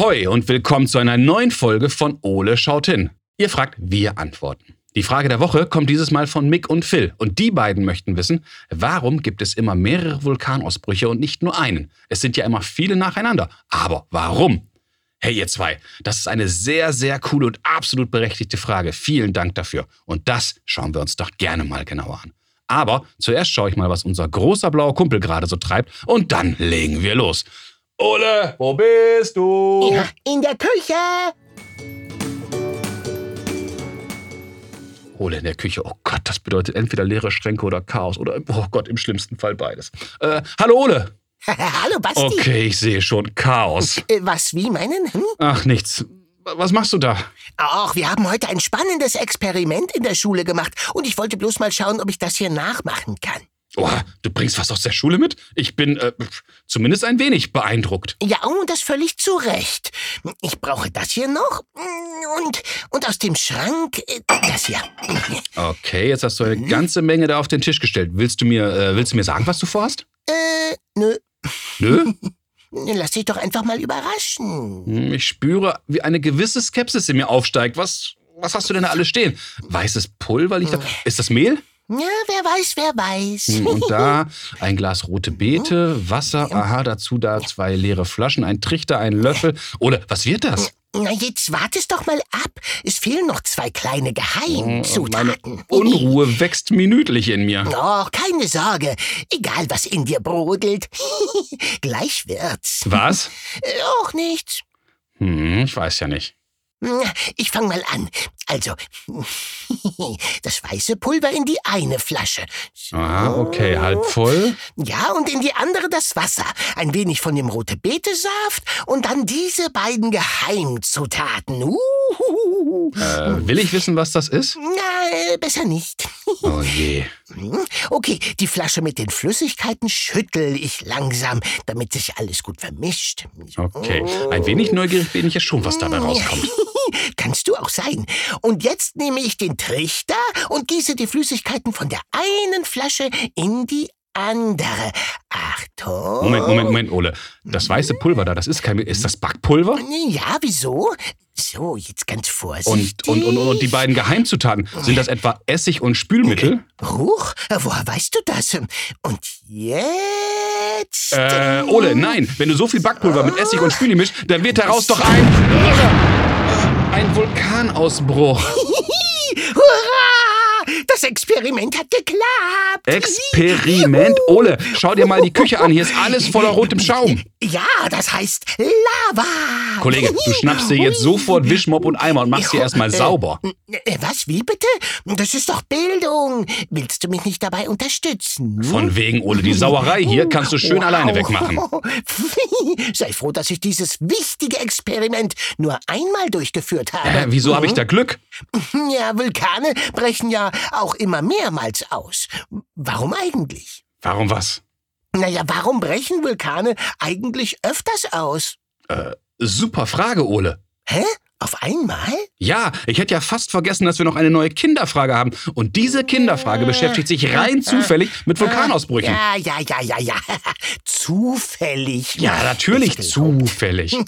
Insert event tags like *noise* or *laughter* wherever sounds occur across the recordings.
Ahoi und willkommen zu einer neuen Folge von Ole schaut hin. Ihr fragt, wir antworten. Die Frage der Woche kommt dieses Mal von Mick und Phil. Und die beiden möchten wissen, warum gibt es immer mehrere Vulkanausbrüche und nicht nur einen? Es sind ja immer viele nacheinander. Aber warum? Hey ihr zwei, das ist eine sehr, sehr coole und absolut berechtigte Frage. Vielen Dank dafür. Und das schauen wir uns doch gerne mal genauer an. Aber zuerst schaue ich mal, was unser großer blauer Kumpel gerade so treibt und dann legen wir los. Ole, wo bist du? Ja, in der Küche. Ole in der Küche. Oh Gott, das bedeutet entweder leere Schränke oder Chaos oder, oh Gott, im schlimmsten Fall beides. Äh, hallo Ole. *laughs* Hallo Basti. Okay, ich sehe schon. Chaos. Äh, Was, wie meinen? Hm? Ach, nichts. Was machst du da? Ach, wir haben heute ein spannendes Experiment in der Schule gemacht und ich wollte bloß mal schauen, ob ich das hier nachmachen kann. Oh, du bringst was aus der Schule mit? Ich bin äh, zumindest ein wenig beeindruckt. Ja, und das völlig zu Recht. Ich brauche das hier noch und, und aus dem Schrank äh, das hier. Okay, jetzt hast du eine ganze Menge da auf den Tisch gestellt. Willst du mir, äh, willst du mir sagen, was du vorhast? Äh, nö. Nö? *laughs* Lass dich doch einfach mal überraschen. Hm, Ich spüre, wie eine gewisse Skepsis in mir aufsteigt. Was, was hast du denn da alles stehen? Weißes Pulver liegt da. Ist das Mehl? Ja, wer weiß, wer weiß. Hm, Und da *laughs* ein Glas rote Beete, Wasser, aha, dazu da zwei leere Flaschen, ein Trichter, ein Löffel. Oder was wird das? Na, jetzt wartest doch mal ab. Es fehlen noch zwei kleine Und meine Geheimzutaten. Unruhe wächst minütlich in mir. Och, keine Sorge. Egal, was in dir brodelt. *laughs* Gleich wird's. Was? Äh, Auch nichts. Hm, ich weiß ja nicht. Ich fang mal an. Also, *laughs* das weiße Pulver in die eine Flasche. So. Aha, okay, halb voll. Ja, und in die andere das Wasser. Ein wenig von dem rote Betesaft und dann diese beiden Geheimzutaten. Äh, will ich wissen, was das ist? Na, äh, besser nicht. Oh je. Hm? Okay, die Flasche mit den Flüssigkeiten schüttel ich langsam, damit sich alles gut vermischt. Okay, ein wenig neugierig bin ich ja schon, was dabei rauskommt. *laughs* Kannst du auch sein. Und jetzt nehme ich den Trichter und gieße die Flüssigkeiten von der einen Flasche in die andere. Achtung. Moment, Moment, Moment, Ole. Das weiße Pulver da, das ist kein... Ist das Backpulver? Ja, wieso? So, jetzt ganz vorsichtig. Und, und, und, und die beiden Geheimzutaten, sind das etwa Essig und Spülmittel? Huch, woher weißt du das? Und jetzt... Äh, Ole, nein. Wenn du so viel Backpulver mit Essig und Spüli mischst, dann wird daraus doch ein... Ein Vulkanausbruch. *laughs* Das Experiment hat geklappt. Experiment? Ole, schau dir mal die Küche an. Hier ist alles voller rotem Schaum. Ja, das heißt Lava. Kollege, du schnappst dir jetzt sofort Wischmopp und Eimer und machst sie erstmal sauber. Äh, Was, wie bitte? Das ist doch Bildung. Willst du mich nicht dabei unterstützen? Von wegen, Ole, die Sauerei hier kannst du schön alleine wegmachen. *laughs* Sei froh, dass ich dieses wichtige Experiment nur einmal durchgeführt habe. Äh, wieso habe ich da Glück? *laughs* Ja, Vulkane brechen ja auch immer mehrmals aus. Warum eigentlich? Warum was? Naja, warum brechen Vulkane eigentlich öfters aus? Super Frage, Ole. Hä? Auf einmal? Ja, ich hätte ja fast vergessen, dass wir noch eine neue Kinderfrage haben. Und diese Kinderfrage beschäftigt sich rein *laughs* zufällig mit Vulkanausbrüchen. Ja, ja, ja, ja, ja. *laughs* Zufällig. Ja, natürlich zufällig. *laughs*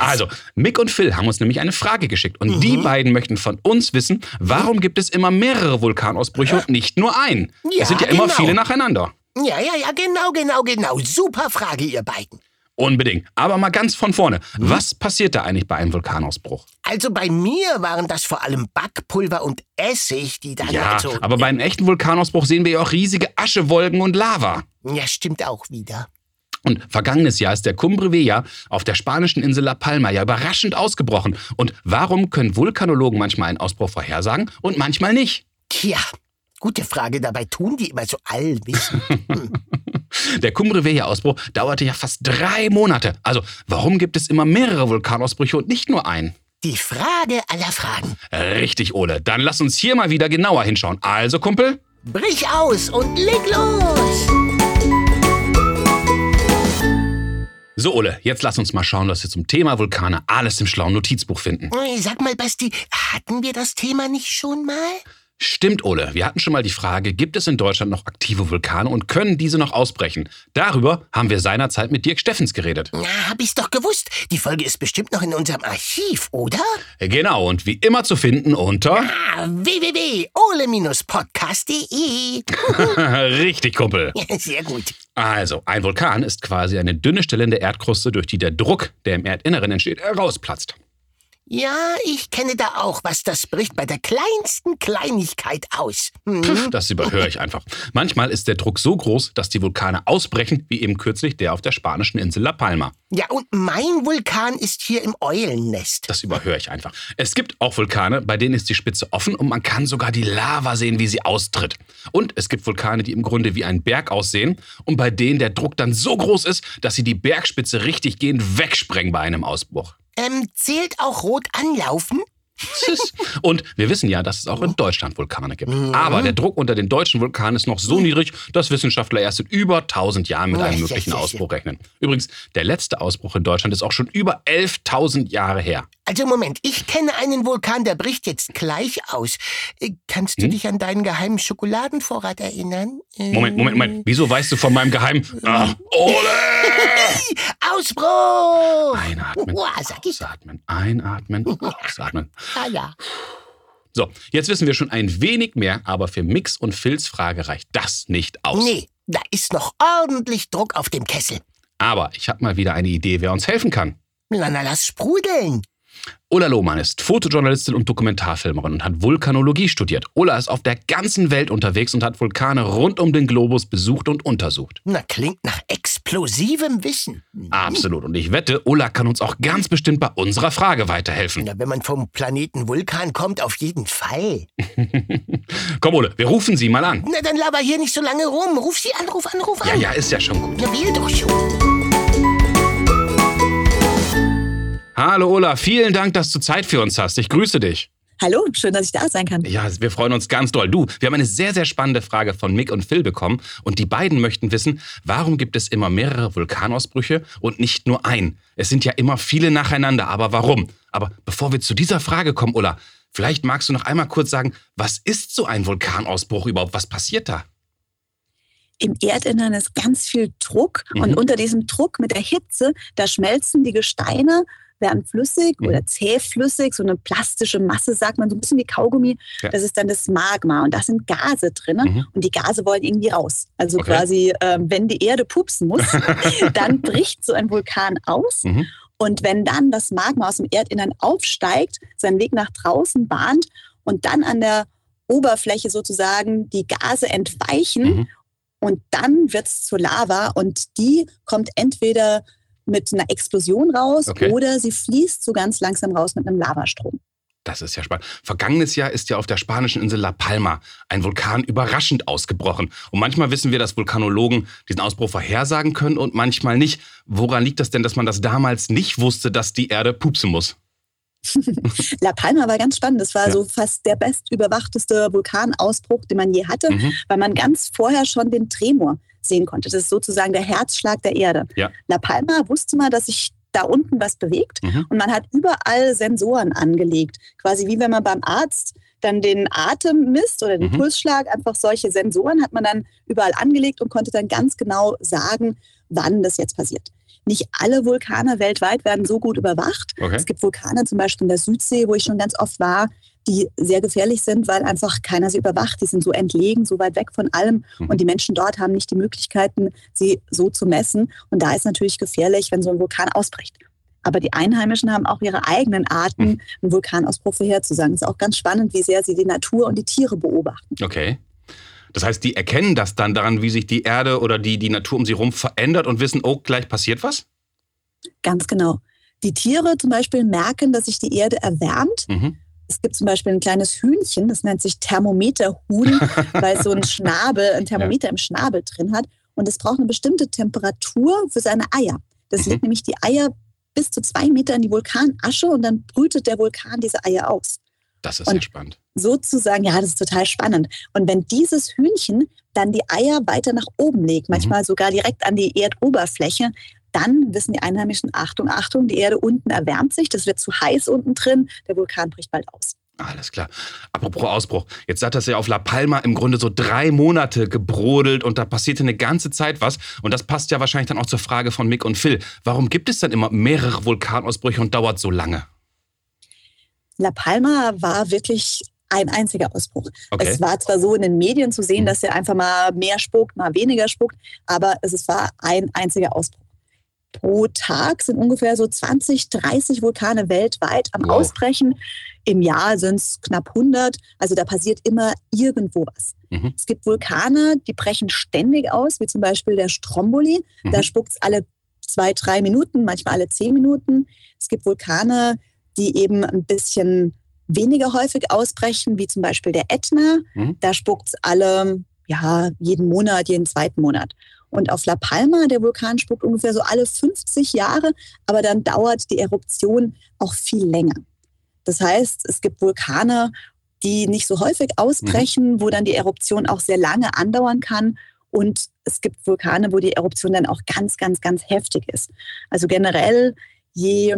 Also, Mick und Phil haben uns nämlich eine Frage geschickt. Und die beiden möchten von uns wissen, warum gibt es immer mehrere Vulkanausbrüche und nicht nur einen? Ja, es sind ja immer genau. viele nacheinander. Ja, ja, ja, genau, genau, genau. Super Frage, ihr beiden. Unbedingt. Aber mal ganz von vorne. Was passiert da eigentlich bei einem Vulkanausbruch? Also bei mir waren das vor allem Backpulver und Essig, die dann Ja, also... aber bei einem echten Vulkanausbruch sehen wir ja auch riesige Aschewolken und Lava. Ja, stimmt auch wieder. Und vergangenes Jahr ist der Cumbre Vella auf der spanischen Insel La Palma ja überraschend ausgebrochen. Und warum können Vulkanologen manchmal einen Ausbruch vorhersagen und manchmal nicht? Tja, gute Frage. Dabei tun die immer so allwissend. *laughs* Der Cumbre Vella-Ausbruch dauerte ja fast drei Monate. Also, warum gibt es immer mehrere Vulkanausbrüche und nicht nur einen? Die Frage aller Fragen. Richtig, Ole. Dann lass uns hier mal wieder genauer hinschauen. Also, Kumpel? Brich aus und leg los! So, Ole, jetzt lass uns mal schauen, was wir zum Thema Vulkane alles im schlauen Notizbuch finden. Sag mal, Basti, hatten wir das Thema nicht schon mal? Stimmt, Ole. Wir hatten schon mal die Frage, gibt es in Deutschland noch aktive Vulkane und können diese noch ausbrechen? Darüber haben wir seinerzeit mit Dirk Steffens geredet. Na, hab ich's doch gewusst. Die Folge ist bestimmt noch in unserem Archiv, oder? Genau, und wie immer zu finden unter... Ah, www.ole-podcast.de *laughs* Richtig, Kumpel. Sehr gut. Also, ein Vulkan ist quasi eine dünne Stelle in der Erdkruste, durch die der Druck, der im Erdinneren entsteht, herausplatzt. Ja, ich kenne da auch was, das bricht bei der kleinsten Kleinigkeit aus. Hm? Pff, das überhöre ich einfach. Manchmal ist der Druck so groß, dass die Vulkane ausbrechen, wie eben kürzlich der auf der spanischen Insel La Palma. Ja, und mein Vulkan ist hier im Eulennest. Das überhöre ich einfach. Es gibt auch Vulkane, bei denen ist die Spitze offen und man kann sogar die Lava sehen, wie sie austritt. Und es gibt Vulkane, die im Grunde wie ein Berg aussehen und bei denen der Druck dann so groß ist, dass sie die Bergspitze richtig gehend wegsprengen bei einem Ausbruch. Ähm, zählt auch rot anlaufen? Und wir wissen ja, dass es auch in Deutschland Vulkane gibt. Aber der Druck unter den deutschen Vulkanen ist noch so niedrig, dass Wissenschaftler erst in über 1000 Jahren mit einem möglichen Ausbruch rechnen. Übrigens, der letzte Ausbruch in Deutschland ist auch schon über 11.000 Jahre her. Also Moment, ich kenne einen Vulkan, der bricht jetzt gleich aus. Äh, Kannst du Hm? dich an deinen geheimen Schokoladenvorrat erinnern? Äh, Moment, Moment, Moment. Wieso weißt du von meinem Geheimen? Ach, Ole! Ausbruch! Einatmen, Uah, sag ich. ausatmen, einatmen, *laughs* ausatmen. Ah ja. So, jetzt wissen wir schon ein wenig mehr, aber für Mix- und Filzfrage reicht das nicht aus. Nee, da ist noch ordentlich Druck auf dem Kessel. Aber ich habe mal wieder eine Idee, wer uns helfen kann. Na, na, lass sprudeln. Ola Lohmann ist Fotojournalistin und Dokumentarfilmerin und hat Vulkanologie studiert. Ola ist auf der ganzen Welt unterwegs und hat Vulkane rund um den Globus besucht und untersucht. Na, klingt nach explosivem Wissen. Absolut. Und ich wette, Ola kann uns auch ganz bestimmt bei unserer Frage weiterhelfen. Na, wenn man vom Planeten Vulkan kommt, auf jeden Fall. *laughs* Komm, Ole, wir rufen sie mal an. Na, dann laber hier nicht so lange rum. Ruf sie an, ruf an, ruf an. Ja, ja, ist ja schon gut. Na, wähl doch schon. Hallo Ola, vielen Dank, dass du Zeit für uns hast. Ich grüße dich. Hallo, schön, dass ich da sein kann. Ja, wir freuen uns ganz doll. Du, wir haben eine sehr, sehr spannende Frage von Mick und Phil bekommen. Und die beiden möchten wissen, warum gibt es immer mehrere Vulkanausbrüche und nicht nur ein? Es sind ja immer viele nacheinander, aber warum? Aber bevor wir zu dieser Frage kommen, Ola, vielleicht magst du noch einmal kurz sagen, was ist so ein Vulkanausbruch überhaupt? Was passiert da? Im Erdinnern ist ganz viel Druck Mhm. und unter diesem Druck mit der Hitze, da schmelzen die Gesteine, werden flüssig Mhm. oder zähflüssig, so eine plastische Masse, sagt man, so ein bisschen wie Kaugummi. Ja. Das ist dann das Magma und da sind Gase drin Mhm. und die Gase wollen irgendwie raus. Also Okay. quasi, ähm, wenn die Erde pupsen muss, *laughs* dann bricht so ein Vulkan aus. Mhm. Und wenn dann das Magma aus dem Erdinnern aufsteigt, seinen Weg nach draußen bahnt und dann an der Oberfläche sozusagen die Gase entweichen Mhm. und dann wird es zur Lava und die kommt entweder mit einer Explosion raus Okay. oder sie fließt so ganz langsam raus mit einem Lavastrom. Das ist ja spannend. Vergangenes Jahr ist ja auf der spanischen Insel La Palma ein Vulkan überraschend ausgebrochen. Und manchmal wissen wir, dass Vulkanologen diesen Ausbruch vorhersagen können und manchmal nicht. Woran liegt das denn, dass man das damals nicht wusste, dass die Erde pupsen muss? *laughs* La Palma war ganz spannend. Das war Ja. so fast der bestüberwachteste Vulkanausbruch, den man je hatte, Mhm. weil man ganz vorher schon den Tremor sehen konnte. Das ist sozusagen der Herzschlag der Erde. Ja. La Palma wusste man, dass sich da unten was bewegt Mhm. und man hat überall Sensoren angelegt. Quasi wie wenn man beim Arzt dann den Atem misst oder den Mhm. Pulsschlag. Einfach solche Sensoren hat man dann überall angelegt und konnte dann ganz genau sagen, wann das jetzt passiert. Nicht alle Vulkane weltweit werden so gut überwacht. Okay. Es gibt Vulkane zum Beispiel in der Südsee, wo ich schon ganz oft war, die sehr gefährlich sind, weil einfach keiner sie überwacht. Die sind so entlegen, so weit weg von allem. Mhm. Und die Menschen dort haben nicht die Möglichkeiten, sie so zu messen. Und da ist natürlich gefährlich, wenn so ein Vulkan ausbricht. Aber die Einheimischen haben auch ihre eigenen Arten, Mhm. einen Vulkanausbruch vorherzusagen. Es ist auch ganz spannend, wie sehr sie die Natur und die Tiere beobachten. Okay. Das heißt, die erkennen das dann daran, wie sich die Erde oder die, die Natur um sie herum verändert und wissen, oh, gleich passiert was? Ganz genau. Die Tiere zum Beispiel merken, dass sich die Erde erwärmt. Mhm. Es gibt zum Beispiel ein kleines Hühnchen, das nennt sich Thermometerhuhn, *laughs* weil es so ein Schnabel, ein Thermometer im Schnabel drin hat. Und es braucht eine bestimmte Temperatur für seine Eier. Das Mhm. legt nämlich die Eier bis zu zwei Meter in die Vulkanasche und dann brütet der Vulkan diese Eier aus. Das ist Und- sehr spannend. Sozusagen, ja, das ist total spannend. Und wenn dieses Hühnchen dann die Eier weiter nach oben legt, manchmal sogar direkt an die Erdoberfläche, dann wissen die Einheimischen, Achtung, Achtung, die Erde unten erwärmt sich, das wird zu heiß unten drin, der Vulkan bricht bald aus. Alles klar. Apropos Ausbruch. Jetzt hat das ja auf La Palma im Grunde so drei Monate gebrodelt und da passierte eine ganze Zeit was. Und das passt ja wahrscheinlich dann auch zur Frage von Mick und Phil. Warum gibt es dann immer mehrere Vulkanausbrüche und dauert so lange? La Palma war wirklich ein einziger Ausbruch. Okay. Es war zwar so in den Medien zu sehen, Mhm. dass er einfach mal mehr spuckt, mal weniger spuckt, aber es war ein einziger Ausbruch. Pro Tag sind ungefähr so 20, 30 Vulkane weltweit am Wow. Ausbrechen. Im Jahr sind es knapp 100. Also da passiert immer irgendwo was. Mhm. Es gibt Vulkane, die brechen ständig aus, wie zum Beispiel der Stromboli. Mhm. Da spuckt es alle zwei, drei Minuten, manchmal alle zehn Minuten. Es gibt Vulkane, die eben ein bisschen weniger häufig ausbrechen, wie zum Beispiel der Ätna. Mhm. Da spuckt es alle, ja, jeden Monat, jeden zweiten Monat. Und auf La Palma, der Vulkan spuckt ungefähr so alle 50 Jahre, aber dann dauert die Eruption auch viel länger. Das heißt, es gibt Vulkane, die nicht so häufig ausbrechen, wo dann die Eruption auch sehr lange andauern kann. Und es gibt Vulkane, wo die Eruption dann auch ganz, ganz, ganz heftig ist. Also generell, je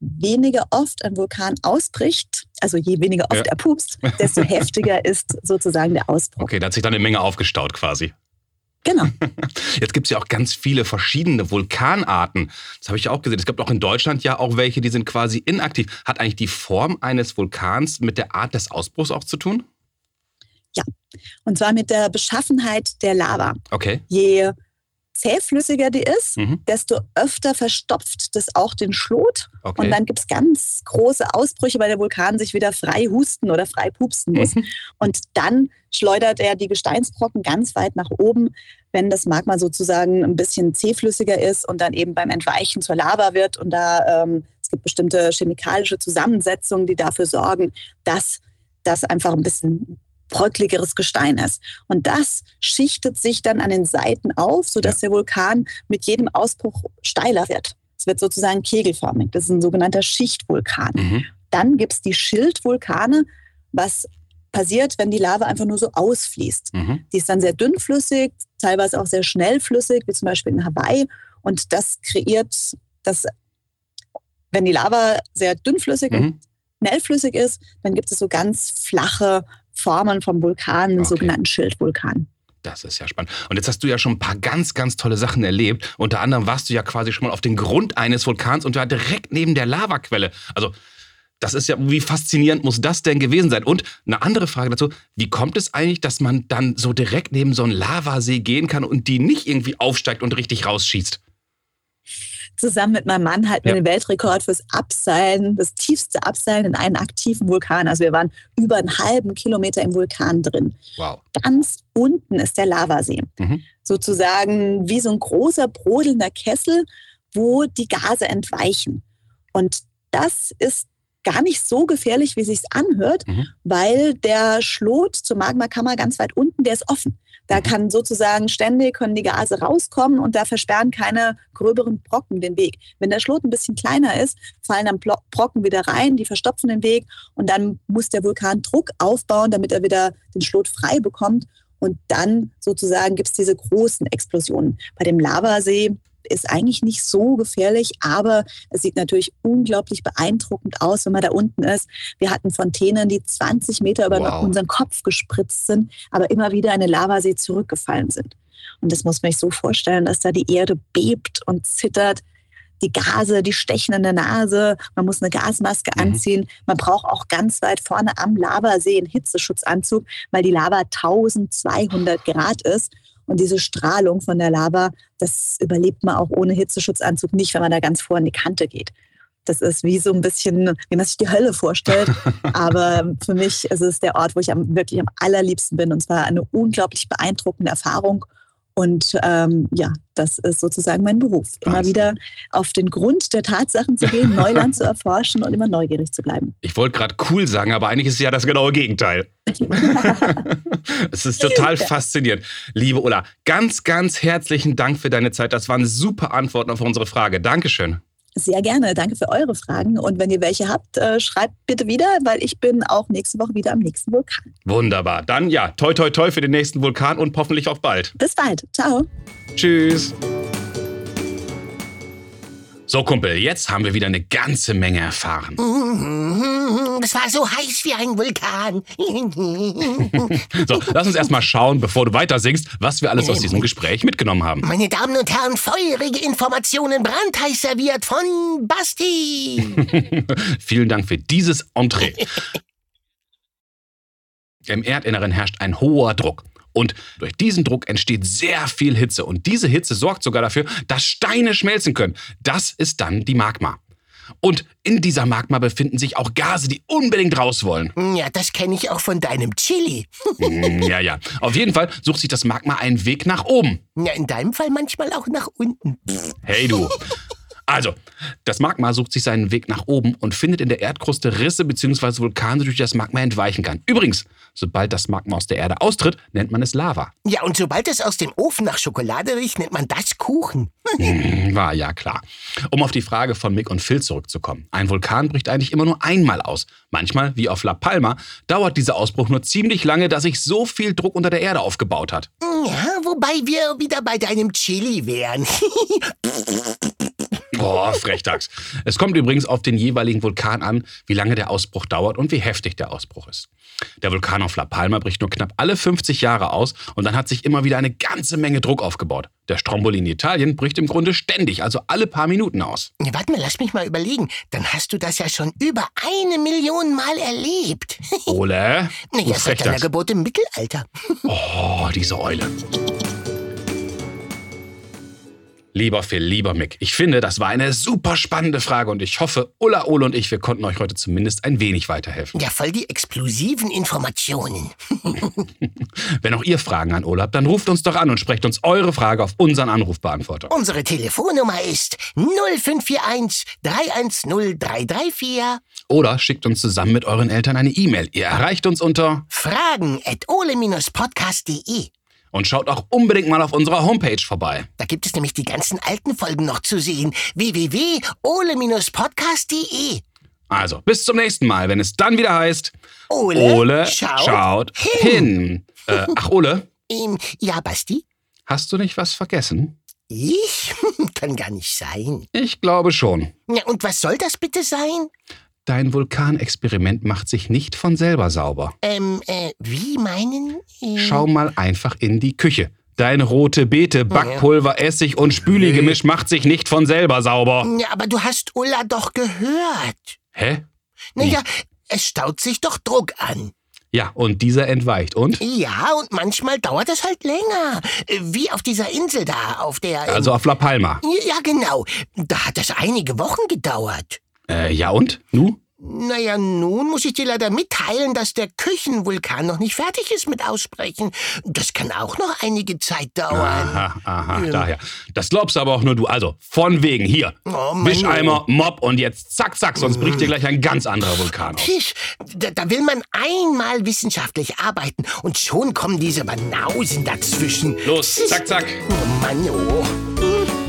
weniger oft ein Vulkan ausbricht, also je weniger oft Ja. er pupst, desto *laughs* heftiger ist sozusagen der Ausbruch. Okay, da hat sich dann eine Menge aufgestaut quasi. Genau. *laughs* Jetzt gibt es ja auch ganz viele verschiedene Vulkanarten. Das habe ich auch gesehen. Es gibt auch in Deutschland ja auch welche, die sind quasi inaktiv. Hat eigentlich die Form eines Vulkans mit der Art des Ausbruchs auch zu tun? Und zwar mit der Beschaffenheit der Lava. Okay. Je zähflüssiger die ist, Mhm. desto öfter verstopft das auch den Schlot. okay. Und dann gibt es ganz große Ausbrüche, weil der Vulkan sich wieder frei husten oder frei pupsen muss. Mhm. Und dann schleudert er die Gesteinsbrocken ganz weit nach oben, wenn das Magma sozusagen ein bisschen zähflüssiger ist und dann eben beim Entweichen zur Lava wird. Und da ähm, es gibt bestimmte chemikalische Zusammensetzungen, die dafür sorgen, dass das einfach ein bisschen bröckligeres Gestein ist. Und das schichtet sich dann an den Seiten auf, sodass der Vulkan mit jedem Ausbruch steiler wird. Es wird sozusagen kegelförmig. Das ist ein sogenannter Schichtvulkan. Mhm. Dann gibt es die Schildvulkane, was passiert, wenn die Lava einfach nur so ausfließt. Mhm. Die ist dann sehr dünnflüssig, teilweise auch sehr schnellflüssig, wie zum Beispiel in Hawaii. Und das kreiert, dass, wenn die Lava sehr dünnflüssig und Mhm. schnellflüssig ist, dann gibt es so ganz flache Formen vom Vulkan, den Okay. sogenannten Schildvulkan. Das ist ja spannend. Und jetzt hast du ja schon ein paar ganz, ganz tolle Sachen erlebt. Unter anderem warst du ja quasi schon mal auf den Grund eines Vulkans und war direkt neben der Lavaquelle. Also, das ist ja, wie faszinierend muss das denn gewesen sein? Und eine andere Frage dazu, wie kommt es eigentlich, dass man dann so direkt neben so einen Lavasee gehen kann und die nicht irgendwie aufsteigt und richtig rausschießt? Zusammen mit meinem Mann halten Ja. wir den Weltrekord fürs Abseilen, das tiefste Abseilen in einen aktiven Vulkan. Also wir waren über einen halben Kilometer im Vulkan drin. Wow. Ganz unten ist der Lavasee. Mhm. Sozusagen wie so ein großer brodelnder Kessel, wo die Gase entweichen. Und das ist gar nicht so gefährlich, wie sich's anhört, Mhm. weil der Schlot zur Magmakammer ganz weit unten, der ist offen. Da Mhm. kann sozusagen ständig können die Gase rauskommen und da versperren keine gröberen Brocken den Weg. Wenn der Schlot ein bisschen kleiner ist, fallen dann Brocken wieder rein, die verstopfen den Weg und dann muss der Vulkan Druck aufbauen, damit er wieder den Schlot frei bekommt. Und dann sozusagen gibt es diese großen Explosionen. Bei dem Lavasee ist eigentlich nicht so gefährlich, aber es sieht natürlich unglaublich beeindruckend aus, wenn man da unten ist. Wir hatten Fontänen, die 20 Meter über Wow. unseren Kopf gespritzt sind, aber immer wieder in den Lavasee zurückgefallen sind. Und das muss man sich so vorstellen, dass da die Erde bebt und zittert. Die Gase, die stechen in der Nase. Man muss eine Gasmaske Mhm. anziehen. Man braucht auch ganz weit vorne am Lavasee einen Hitzeschutzanzug, weil die Lava 1200 Grad ist. Und diese Strahlung von der Lava, das überlebt man auch ohne Hitzeschutzanzug nicht, wenn man da ganz vor in die Kante geht. Das ist wie so ein bisschen, wie man sich die Hölle vorstellt. *laughs* Aber für mich ist es der Ort, wo ich am, wirklich am allerliebsten bin. Und zwar eine unglaublich beeindruckende Erfahrung. Und ähm, ja, das ist sozusagen mein Beruf. Immer Wahnsinn. wieder auf den Grund der Tatsachen zu gehen, *laughs* Neuland zu erforschen und immer neugierig zu bleiben. Ich wollte gerade cool sagen, aber eigentlich ist es ja das genaue Gegenteil. *laughs* es ist total faszinierend. Liebe Ulla, ganz, ganz herzlichen Dank für deine Zeit. Das waren super Antworten auf unsere Frage. Dankeschön. Sehr gerne. Danke für eure Fragen. Und wenn ihr welche habt, äh, schreibt bitte wieder, weil ich bin auch nächste Woche wieder am nächsten Vulkan. Wunderbar. Dann ja, toi toi toi für den nächsten Vulkan und hoffentlich auch bald. Bis bald. Ciao. Tschüss. So, Kumpel, jetzt haben wir wieder eine ganze Menge erfahren. Mhm, Das war so heiß wie ein Vulkan. *laughs* So, lass uns erstmal schauen, bevor du weiter singst, was wir alles aus diesem Gespräch mitgenommen haben. Meine Damen und Herren, feurige Informationen brandheiß serviert von Basti. *laughs* Vielen Dank für dieses Entree. *laughs* Im Erdinneren herrscht ein hoher Druck. Und durch diesen Druck entsteht sehr viel Hitze. Und diese Hitze sorgt sogar dafür, dass Steine schmelzen können. Das ist dann die Magma. Und in dieser Magma befinden sich auch Gase, die unbedingt raus wollen. Ja, das kenne ich auch von deinem Chili. Mm, *laughs* ja, ja. Auf jeden Fall sucht sich das Magma einen Weg nach oben. Ja, in deinem Fall manchmal auch nach unten. Hey du. Also, das Magma sucht sich seinen Weg nach oben und findet in der Erdkruste Risse bzw. Vulkane, durch die das Magma entweichen kann. Übrigens, sobald das Magma aus der Erde austritt, nennt man es Lava. Ja, und sobald es aus dem Ofen nach Schokolade riecht, nennt man das Kuchen. *laughs* Hm, War ja klar. Um auf die Frage von Mick und Phil zurückzukommen. Ein Vulkan bricht eigentlich immer nur einmal aus. Manchmal, wie auf La Palma, dauert dieser Ausbruch nur ziemlich lange, da sich so viel Druck unter der Erde aufgebaut hat. Ja, wobei wir wieder bei deinem Chili wären. *laughs* Boah, Frechdachs. Es kommt übrigens auf den jeweiligen Vulkan an, wie lange der Ausbruch dauert und wie heftig der Ausbruch ist. Der Vulkan auf La Palma bricht nur knapp alle 50 Jahre aus und dann hat sich immer wieder eine ganze Menge Druck aufgebaut. Der Stromboli in Italien bricht im Grunde ständig, also alle paar Minuten aus. Warte mal, lass mich mal überlegen. Dann hast du das ja schon über eine Million Mal erlebt. *laughs* Ole? Naja, seit deiner. Geburt im Mittelalter. Oh, diese Eule. Lieber Phil, lieber Mick, ich finde, das war eine super spannende Frage und ich hoffe, Ulla, Ole und ich, wir konnten euch heute zumindest ein wenig weiterhelfen. Ja, voll die explosiven Informationen. *laughs* Wenn auch ihr Fragen an Ulla habt, dann ruft uns doch an und sprecht uns eure Frage auf unseren Anrufbeantworter. Unsere Telefonnummer ist 0541 310 334. Oder schickt uns zusammen mit euren Eltern eine E-Mail. Ihr erreicht uns unter Fragen at ole-podcast.de. und schaut auch unbedingt mal auf unserer Homepage vorbei. Da gibt es nämlich die ganzen alten Folgen noch zu sehen. www.ole-podcast.de. Also, bis zum nächsten Mal, wenn es dann wieder heißt, Ole, Ole schaut, schaut hin. Äh, ach, Ole, *laughs* Ähm, ja, Basti? hast du nicht was vergessen? Ich? *laughs* Kann gar nicht sein. Ich glaube schon. Ja, und was soll das bitte sein? Dein Vulkanexperiment macht sich nicht von selber sauber. Ähm, äh, wie meinen? Äh, Schau mal einfach in die Küche. Dein rote Beete, Backpulver, Essig und Spüli-Gemisch macht sich nicht von selber sauber. Ja, aber du hast Ulla doch gehört. Hä? Naja, es staut sich doch Druck an. Ja, und dieser entweicht. Und? Ja, und manchmal dauert es halt länger. Wie auf dieser Insel da, auf der... Also auf La Palma. ja, genau. Da hat es einige Wochen gedauert. Äh, ja und? Nu? Naja, nun muss ich dir leider mitteilen, dass der Küchenvulkan noch nicht fertig ist mit Aussprechen. Das kann auch noch einige Zeit dauern. Aha, aha, Ja. daher. Das glaubst aber auch nur du. Also, von wegen. Hier. Oh, Wischeimer, Mob und jetzt zack, zack, sonst bricht dir gleich ein ganz anderer Vulkan aus. Tisch, da, da will man einmal wissenschaftlich arbeiten und schon kommen diese Banausen dazwischen. Los, zack, zack. Oh Mann, oh.